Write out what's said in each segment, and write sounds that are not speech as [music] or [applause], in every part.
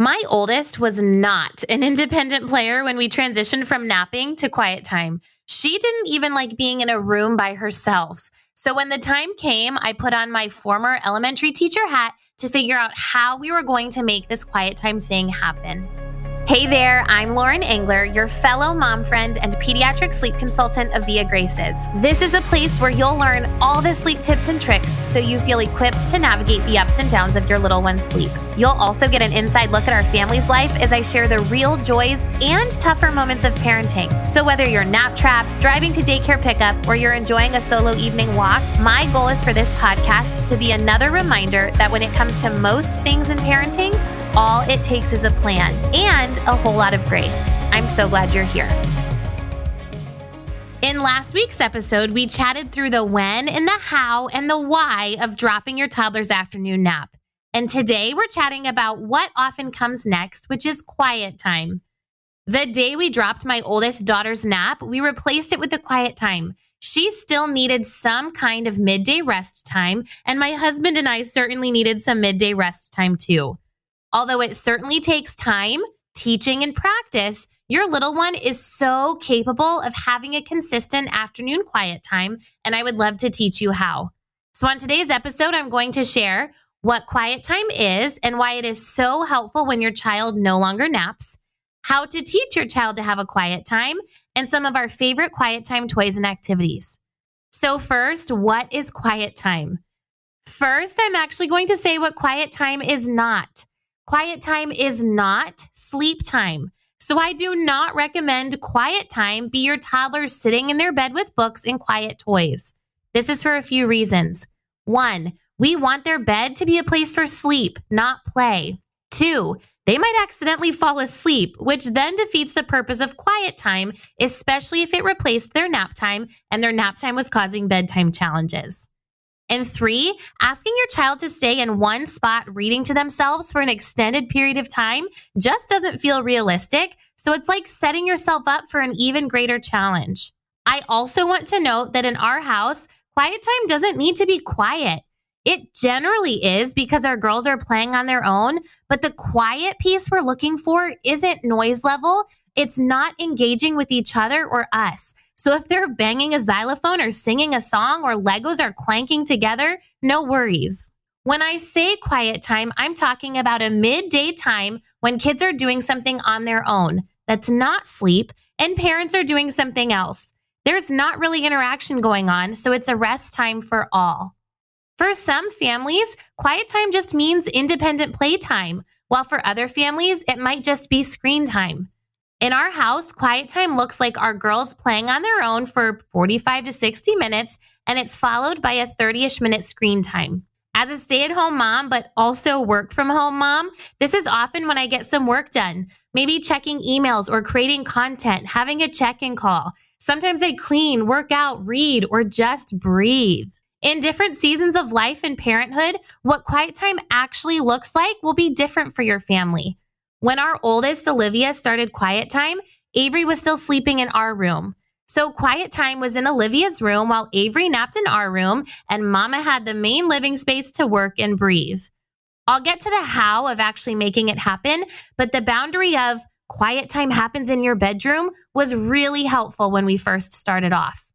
My oldest was not an independent player when we transitioned from napping to quiet time. She didn't even like being in a room by herself. So when the time came, I put on my former elementary teacher hat to figure out how we were going to make this quiet time thing happen. Hey there, I'm Lauren Engler, your fellow mom friend and pediatric sleep consultant of Via Graces. This is a place where you'll learn all the sleep tips and tricks so you feel equipped to navigate the ups and downs of your little one's sleep. You'll also get an inside look at our family's life as I share the real joys and tougher moments of parenting. So whether you're nap trapped, driving to daycare pickup, or you're enjoying a solo evening walk, my goal is for this podcast to be another reminder that when it comes to most things in parenting, all it takes is a plan and a whole lot of grace. I'm so glad you're here. In last week's episode, we chatted through the when and the how and the why of dropping your toddler's afternoon nap. And today we're chatting about what often comes next, which is quiet time. The day we dropped my oldest daughter's nap, we replaced it with a quiet time. She still needed some kind of midday rest time, and my husband and I certainly needed some midday rest time too. Although it certainly takes time, teaching, and practice, your little one is so capable of having a consistent afternoon quiet time, and I would love to teach you how. So, on today's episode, I'm going to share what quiet time is and why it is so helpful when your child no longer naps, how to teach your child to have a quiet time, and some of our favorite quiet time toys and activities. So, first, what is quiet time? First, I'm actually going to say what quiet time is not. Quiet time is not sleep time. So I do not recommend quiet time be your toddler sitting in their bed with books and quiet toys. This is for a few reasons. One, we want their bed to be a place for sleep, not play. Two, they might accidentally fall asleep, which then defeats the purpose of quiet time, especially if it replaced their nap time and their nap time was causing bedtime challenges. And three, asking your child to stay in one spot reading to themselves for an extended period of time just doesn't feel realistic. So it's like setting yourself up for an even greater challenge. I also want to note that in our house, quiet time doesn't need to be quiet. It generally is because our girls are playing on their own, but the quiet piece we're looking for isn't noise level. It's not engaging with each other or us. So if they're banging a xylophone or singing a song or Legos are clanking together, no worries. When I say quiet time, I'm talking about a midday time when kids are doing something on their own that's not sleep and parents are doing something else. There's not really interaction going on, so it's a rest time for all. For some families, quiet time just means independent playtime, while for other families, it might just be screen time. In our house, quiet time looks like our girls playing on their own for 45 to 60 minutes, and it's followed by a 30 ish minute screen time. As a stay at home mom, but also work from home mom, this is often when I get some work done, maybe checking emails or creating content, having a check in call. Sometimes I clean, work out, read, or just breathe. In different seasons of life and parenthood, what quiet time actually looks like will be different for your family. When our oldest, Olivia, started quiet time, Avery was still sleeping in our room. So quiet time was in Olivia's room while Avery napped in our room, and Mama had the main living space to work and breathe. I'll get to the how of actually making it happen, but the boundary of quiet time happens in your bedroom was really helpful when we first started off.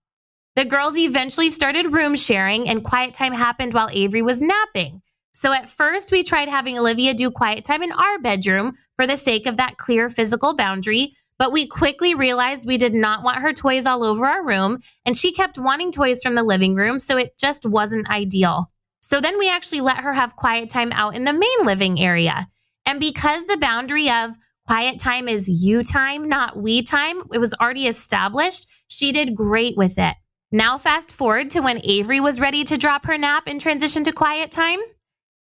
The girls eventually started room sharing, and quiet time happened while Avery was napping. So at first, we tried having Olivia do quiet time in our bedroom for the sake of that clear physical boundary. But we quickly realized we did not want her toys all over our room, and she kept wanting toys from the living room, so it just wasn't ideal. So then we actually let her have quiet time out in the main living area. And because the boundary of quiet time is you time, not we time, it was already established, she did great with it. Now, fast forward to when Avery was ready to drop her nap and transition to quiet time.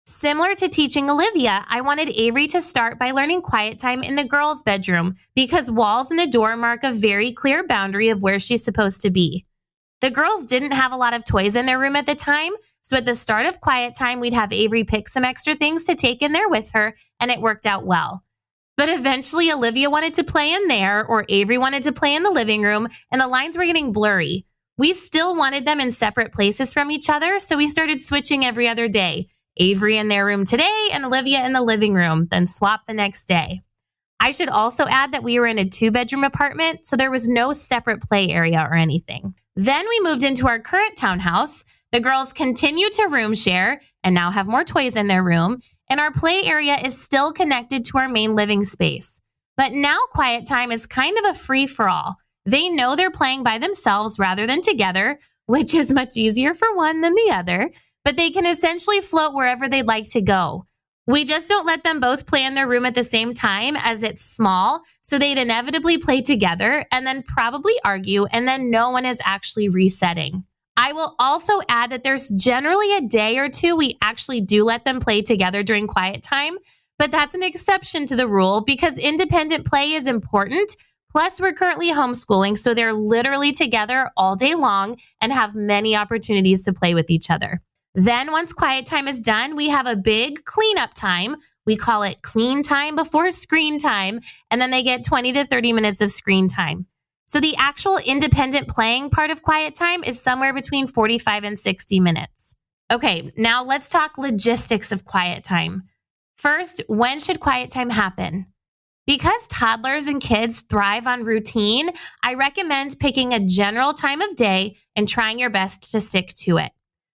Similar to teaching Olivia, I wanted Avery to start by learning quiet time in the girls' bedroom because walls and a door mark a very clear boundary of where she's supposed to be. The girls didn't have a lot of toys in their room at the time, so at the start of quiet time, we'd have Avery pick some extra things to take in there with her, and it worked out well. But eventually, Olivia wanted to play in there, or Avery wanted to play in the living room, and the lines were getting blurry. We still wanted them in separate places from each other, so we started switching every other day. Avery in their room today and Olivia in the living room, then swap the next day. I should also add that we were in a two bedroom apartment, so there was no separate play area or anything. Then we moved into our current townhouse. The girls continue to room share and now have more toys in their room, and our play area is still connected to our main living space. But now quiet time is kind of a free for all. They know they're playing by themselves rather than together, which is much easier for one than the other, but they can essentially float wherever they'd like to go. We just don't let them both play in their room at the same time as it's small, so they'd inevitably play together and then probably argue, and then no one is actually resetting. I will also add that there's generally a day or two we actually do let them play together during quiet time but that's an exception to the rule because independent play is important. Plus, we're currently homeschooling, so they're literally together all day long and have many opportunities to play with each other. Then, once quiet time is done, we have a big cleanup time. We call it clean time before screen time, and then they get 20 to 30 minutes of screen time. So, the actual independent playing part of quiet time is somewhere between 45 and 60 minutes. Okay, now let's talk logistics of quiet time. First, when should quiet time happen? Because toddlers and kids thrive on routine, I recommend picking a general time of day and trying your best to stick to it.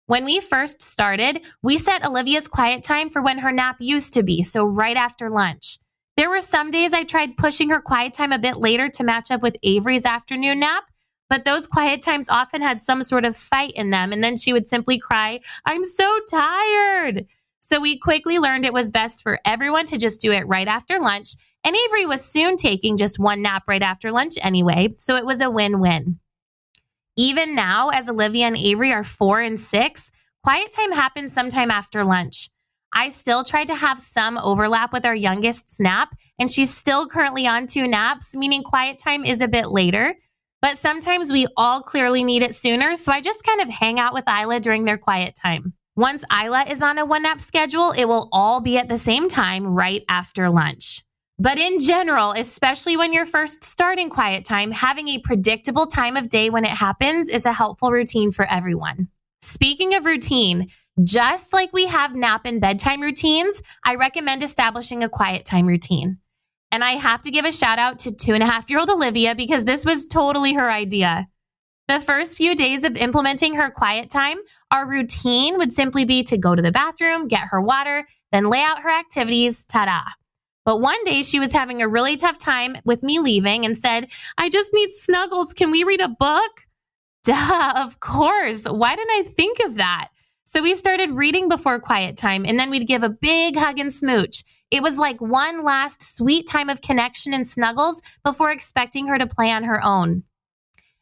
When we first started, we set Olivia's quiet time for when her nap used to be, so right after lunch. There were some days I tried pushing her quiet time a bit later to match up with Avery's afternoon nap, but those quiet times often had some sort of fight in them, and then she would simply cry, I'm so tired. So we quickly learned it was best for everyone to just do it right after lunch. And Avery was soon taking just one nap right after lunch anyway. So it was a win win. Even now, as Olivia and Avery are four and six, quiet time happens sometime after lunch. I still try to have some overlap with our youngest's nap, and she's still currently on two naps, meaning quiet time is a bit later. But sometimes we all clearly need it sooner, so I just kind of hang out with Isla during their quiet time. Once Isla is on a one nap schedule, it will all be at the same time right after lunch. But in general, especially when you're first starting quiet time, having a predictable time of day when it happens is a helpful routine for everyone. Speaking of routine, just like we have nap and bedtime routines, I recommend establishing a quiet time routine. And I have to give a shout out to two and a half year old Olivia because this was totally her idea. The first few days of implementing her quiet time, our routine would simply be to go to the bathroom, get her water, then lay out her activities, ta da. But one day she was having a really tough time with me leaving and said, I just need snuggles. Can we read a book? Duh, of course. Why didn't I think of that? So we started reading before quiet time and then we'd give a big hug and smooch. It was like one last sweet time of connection and snuggles before expecting her to play on her own.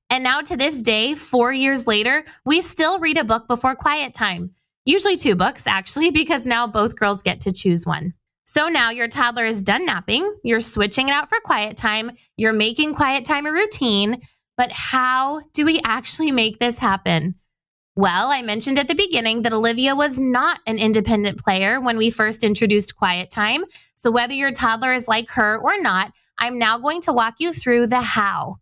And now to this day, four years later, we still read a book before quiet time. Usually two books, actually, [laughs] because now both girls get to choose one. So now your toddler is done napping, you're switching it out for quiet time, you're making quiet time a routine. But how do we actually make this happen? Well, I mentioned at the beginning that Olivia was not an independent player when we first introduced quiet time. So whether your toddler is like her or not, I'm now going to walk you through the how.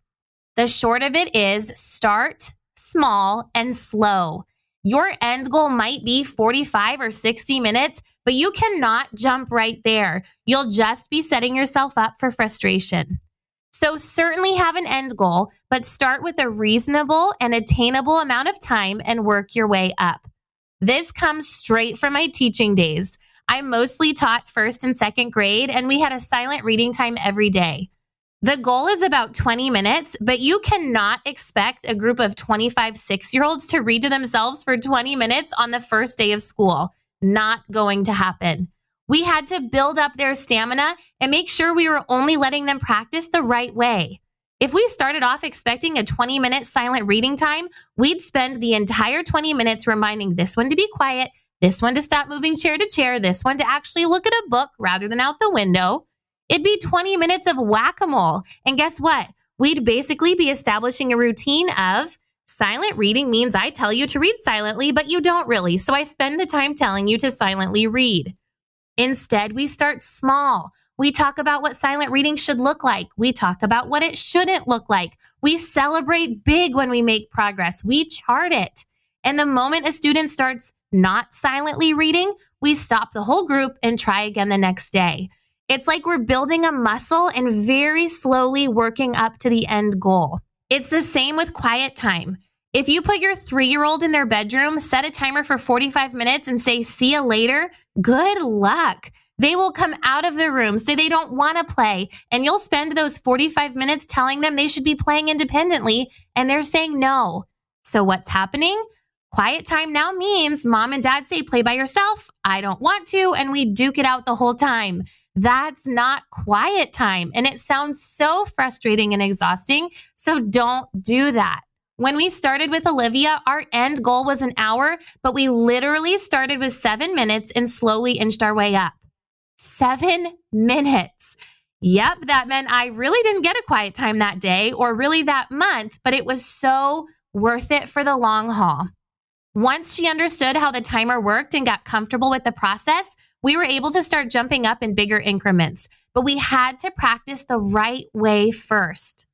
The short of it is start small and slow. Your end goal might be 45 or 60 minutes, but you cannot jump right there. You'll just be setting yourself up for frustration. So, certainly have an end goal, but start with a reasonable and attainable amount of time and work your way up. This comes straight from my teaching days. I mostly taught first and second grade, and we had a silent reading time every day. The goal is about 20 minutes, but you cannot expect a group of 25 six year olds to read to themselves for 20 minutes on the first day of school. Not going to happen. We had to build up their stamina and make sure we were only letting them practice the right way. If we started off expecting a 20 minute silent reading time, we'd spend the entire 20 minutes reminding this one to be quiet, this one to stop moving chair to chair, this one to actually look at a book rather than out the window. It'd be 20 minutes of whack a mole. And guess what? We'd basically be establishing a routine of silent reading means I tell you to read silently, but you don't really. So I spend the time telling you to silently read. Instead, we start small. We talk about what silent reading should look like. We talk about what it shouldn't look like. We celebrate big when we make progress. We chart it. And the moment a student starts not silently reading, we stop the whole group and try again the next day. It's like we're building a muscle and very slowly working up to the end goal. It's the same with quiet time. If you put your three year old in their bedroom, set a timer for 45 minutes, and say, see you later, good luck. They will come out of the room, say they don't want to play, and you'll spend those 45 minutes telling them they should be playing independently, and they're saying no. So, what's happening? Quiet time now means mom and dad say, play by yourself. I don't want to. And we duke it out the whole time. That's not quiet time. And it sounds so frustrating and exhausting. So don't do that. When we started with Olivia, our end goal was an hour, but we literally started with seven minutes and slowly inched our way up. Seven minutes. Yep, that meant I really didn't get a quiet time that day or really that month, but it was so worth it for the long haul. Once she understood how the timer worked and got comfortable with the process, we were able to start jumping up in bigger increments, but we had to practice the right way first.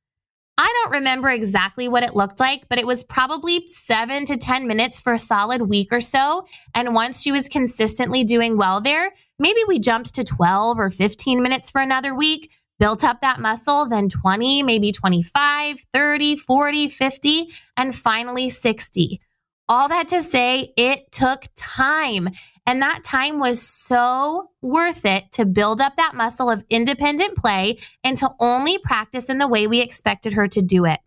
I don't remember exactly what it looked like, but it was probably seven to 10 minutes for a solid week or so. And once she was consistently doing well there, maybe we jumped to 12 or 15 minutes for another week, built up that muscle, then 20, maybe 25, 30, 40, 50, and finally 60. All that to say, it took time. And that time was so worth it to build up that muscle of independent play and to only practice in the way we expected her to do it.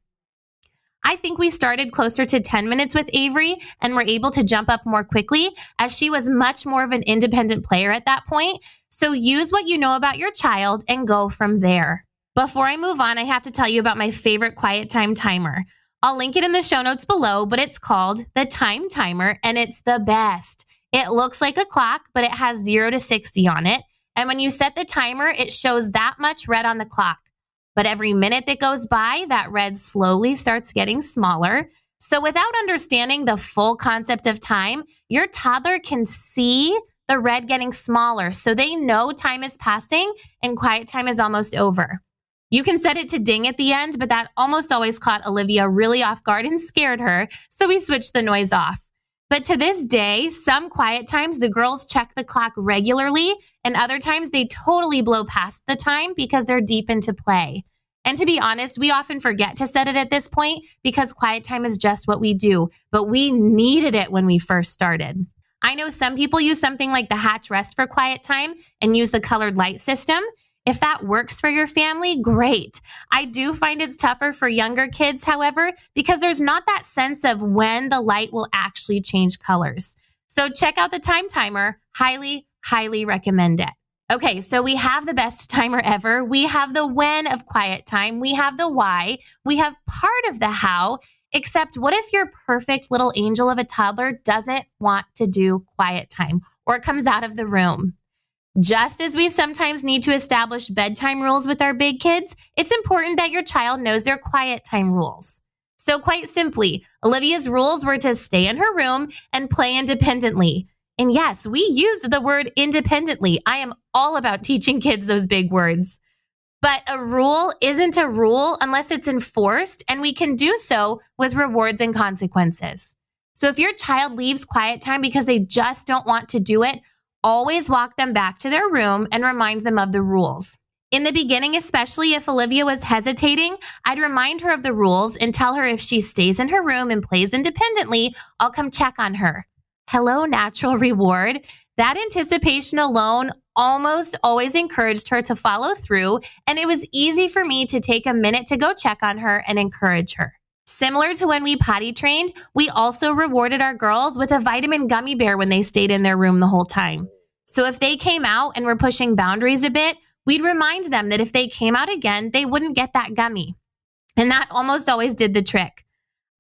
I think we started closer to 10 minutes with Avery and were able to jump up more quickly as she was much more of an independent player at that point. So use what you know about your child and go from there. Before I move on, I have to tell you about my favorite quiet time timer. I'll link it in the show notes below, but it's called the Time Timer and it's the best. It looks like a clock, but it has 0 to 60 on it. And when you set the timer, it shows that much red on the clock. But every minute that goes by, that red slowly starts getting smaller. So without understanding the full concept of time, your toddler can see the red getting smaller. So they know time is passing and quiet time is almost over. You can set it to ding at the end, but that almost always caught Olivia really off guard and scared her. So we switched the noise off. But to this day, some quiet times the girls check the clock regularly, and other times they totally blow past the time because they're deep into play. And to be honest, we often forget to set it at this point because quiet time is just what we do, but we needed it when we first started. I know some people use something like the Hatch Rest for quiet time and use the colored light system. If that works for your family, great. I do find it's tougher for younger kids, however, because there's not that sense of when the light will actually change colors. So check out the time timer. Highly, highly recommend it. Okay, so we have the best timer ever. We have the when of quiet time. We have the why. We have part of the how. Except, what if your perfect little angel of a toddler doesn't want to do quiet time or comes out of the room? Just as we sometimes need to establish bedtime rules with our big kids, it's important that your child knows their quiet time rules. So, quite simply, Olivia's rules were to stay in her room and play independently. And yes, we used the word independently. I am all about teaching kids those big words. But a rule isn't a rule unless it's enforced, and we can do so with rewards and consequences. So if your child leaves quiet time because they just don't want to do it, always walk them back to their room and remind them of the rules. In the beginning, especially if Olivia was hesitating, I'd remind her of the rules and tell her if she stays in her room and plays independently, I'll come check on her. Hello, natural [laughs] reward. That anticipation alone almost always encouraged her to follow through, and it was easy for me to take a minute to go check on her and encourage her. Similar to when we potty trained, we also rewarded our girls with a vitamin gummy bear when they stayed in their room the whole time. So if they came out and were pushing boundaries a bit, we'd remind them that if they came out again, they wouldn't get that gummy. And that almost always did the trick.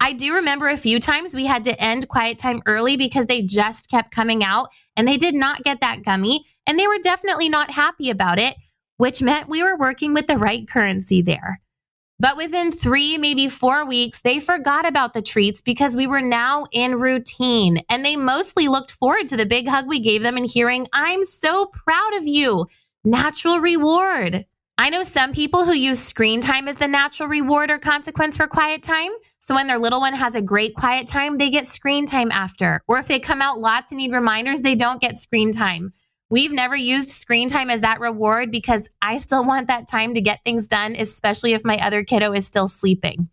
I do remember a few times we had to end quiet time early because they just kept coming out and they did not get that gummy. And they were definitely not happy about it, which meant we were working with the right currency there. But within three, maybe four weeks, they forgot about the treats because we were now in routine. And they mostly looked forward to the big hug we gave them and hearing, I'm so proud of you. Natural reward. I know some people who use screen time as the natural reward or consequence for quiet time. So when their little one has a great quiet time, they get screen time after. Or if they come out lots and need reminders, they don't get screen time. We've never used screen time as that reward because I still want that time to get things done, especially if my other kiddo is still sleeping.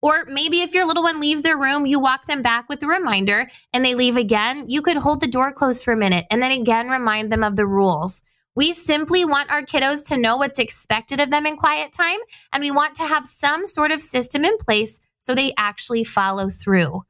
Or maybe if your little one leaves their room, you walk them back with a reminder and they leave again, you could hold the door closed for a minute and then again remind them of the rules. We simply want our kiddos to know what's expected of them in quiet time, and we want to have some sort of system in place so they actually follow through.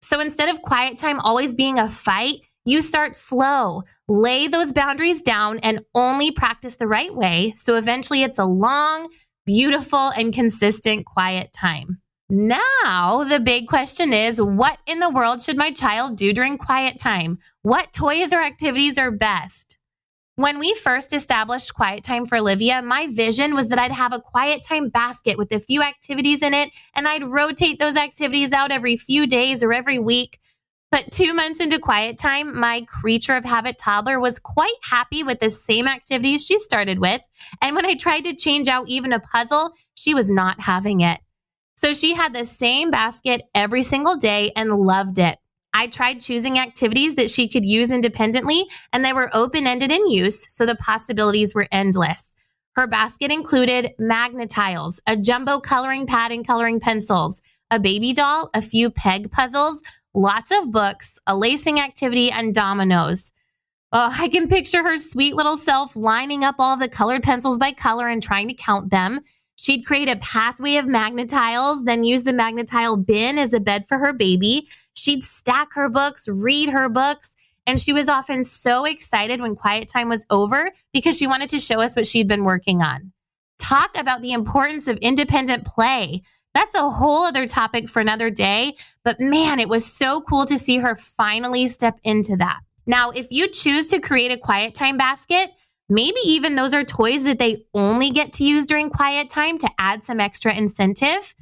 So instead of quiet time always being a fight, you start slow, lay those boundaries down, and only practice the right way. So eventually it's a long, beautiful, and consistent quiet time. Now, the big question is what in the world should my child do during quiet time? What toys or activities are best? When we first established quiet time for Olivia, my vision was that I'd have a quiet time basket with a few activities in it, and I'd rotate those activities out every few days or every week. But two months into quiet time, my creature of habit toddler was quite happy with the same activities she started with. And when I tried to change out even a puzzle, she was not having it. So she had the same basket every single day and loved it. I tried choosing activities that she could use independently, and they were open ended in use, so the possibilities were endless. Her basket included Magna-Tiles, a jumbo coloring pad and coloring pencils, a baby doll, a few peg puzzles, lots of books, a lacing activity, and dominoes. Oh, I can picture her sweet little self lining up all the colored pencils by color and trying to count them. She'd create a pathway of Magna-Tiles, then use the Magna-Tile bin as a bed for her baby. She'd stack her books, read her books, and she was often so excited when quiet time was over because she wanted to show us what she'd been working on. Talk about the importance of independent play. That's a whole other topic for another day, but man, it was so cool to see her finally step into that. Now, if you choose to create a quiet time basket, maybe even those are toys that they only get to use during quiet time to add some extra incentive.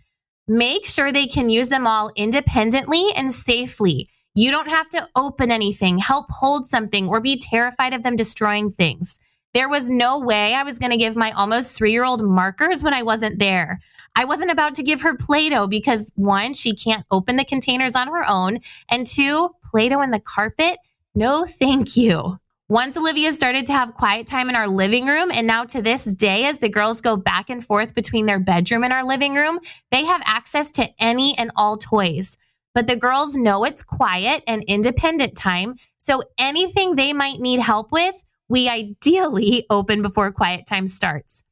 Make sure they can use them all independently and safely. You don't have to open anything, help hold something, or be terrified of them destroying things. There was no way I was going to give my almost three year old markers when I wasn't there. I wasn't about to give her Play Doh because one, she can't open the containers on her own, and two, Play Doh in the carpet? No, thank you. Once Olivia started to have quiet time in our living room, and now to this day, as the girls go back and forth between their bedroom and our living room, they have access to any and all toys. But the girls know it's quiet and independent time, so anything they might need help with, we ideally open before quiet time starts.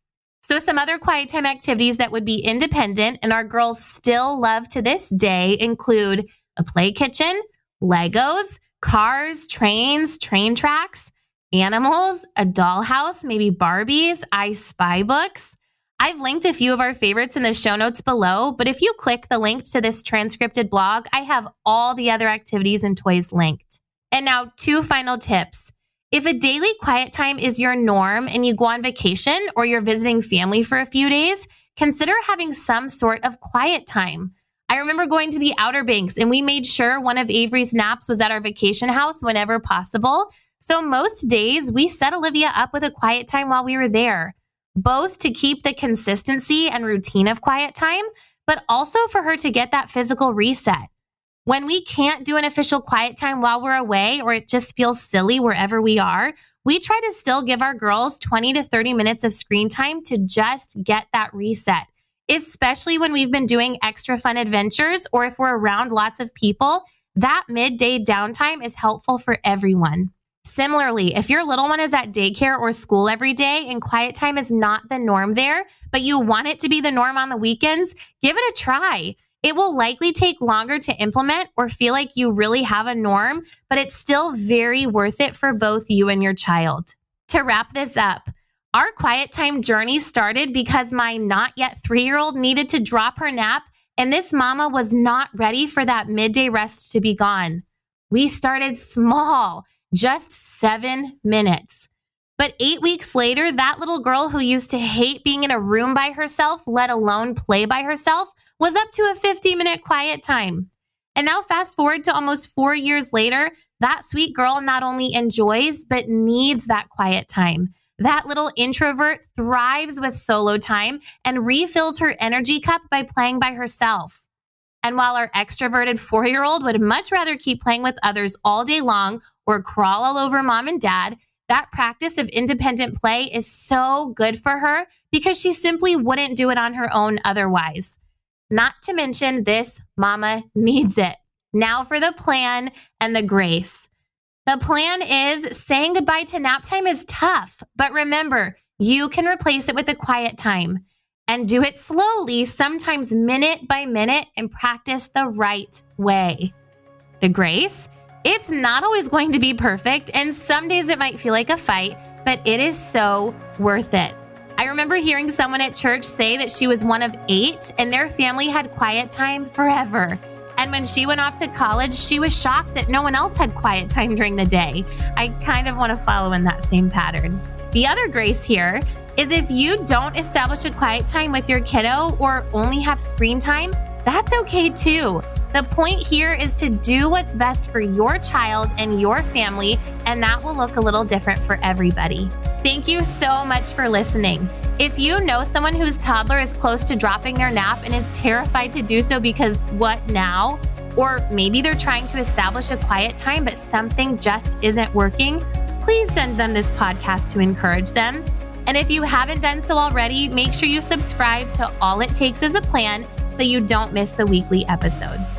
So, some other quiet time activities that would be independent and our girls still love to this day include a play kitchen, Legos, cars, trains, train tracks, animals, a dollhouse, maybe Barbies, I Spy books. I've linked a few of our favorites in the show notes below, but if you click the link to this transcripted blog, I have all the other activities and toys linked. And now, two final tips. If a daily quiet time is your norm and you go on vacation or you're visiting family for a few days, consider having some sort of quiet time. I remember going to the Outer Banks and we made sure one of Avery's naps was at our vacation house whenever possible. So most days we set Olivia up with a quiet time while we were there, both to keep the consistency and routine of quiet time, but also for her to get that physical reset. When we can't do an official quiet time while we're away or it just feels silly wherever we are, we try to still give our girls 20 to 30 minutes of screen time to just get that reset especially when we've been doing extra fun adventures or if we're around lots of people, that midday downtime is helpful for everyone. Similarly, if your little one is at daycare or school every day and quiet time is not the norm there, but you want it to be the norm on the weekends, give it a try. It will likely take longer to implement or feel like you really have a norm, but it's still very worth it for both you and your child. To wrap this up, our quiet time journey started because my not yet three year old needed to drop her nap, and this mama was not ready for that midday rest to be gone. We started small, just seven minutes. But eight weeks later, that little girl who used to hate being in a room by herself, let alone play by herself, was up to a 50 minute quiet time. And now, fast forward to almost four years later, that sweet girl not only enjoys, but needs that quiet time. That little introvert thrives with solo time and refills her energy cup by playing by herself. And while our extroverted four year old would much rather keep playing with others all day long or crawl all over mom and dad, that practice of independent play is so good for her because she simply wouldn't do it on her own otherwise. Not to mention, this mama needs it. Now for the plan and the grace. The plan is saying goodbye to nap time is tough, but remember, you can replace it with a quiet time and do it slowly, sometimes minute by minute, and practice the right way. The grace, it's not always going to be perfect, and some days it might feel like a fight, but it is so worth it. I remember hearing someone at church say that she was one of eight and their family had quiet time forever. And when she went off to college, she was shocked that no one else had quiet time during the day. I kind of want to follow in that same pattern. The other grace here is if you don't establish a quiet time with your kiddo or only have screen time, that's okay too. The point here is to do what's best for your child and your family, and that will look a little different for everybody. Thank you so much for listening. If you know someone whose toddler is close to dropping their nap and is terrified to do so because what now? Or maybe they're trying to establish a quiet time, but something just isn't working, please send them this podcast to encourage them. And if you haven't done so already, make sure you subscribe to All It Takes is a Plan so you don't miss the weekly episodes.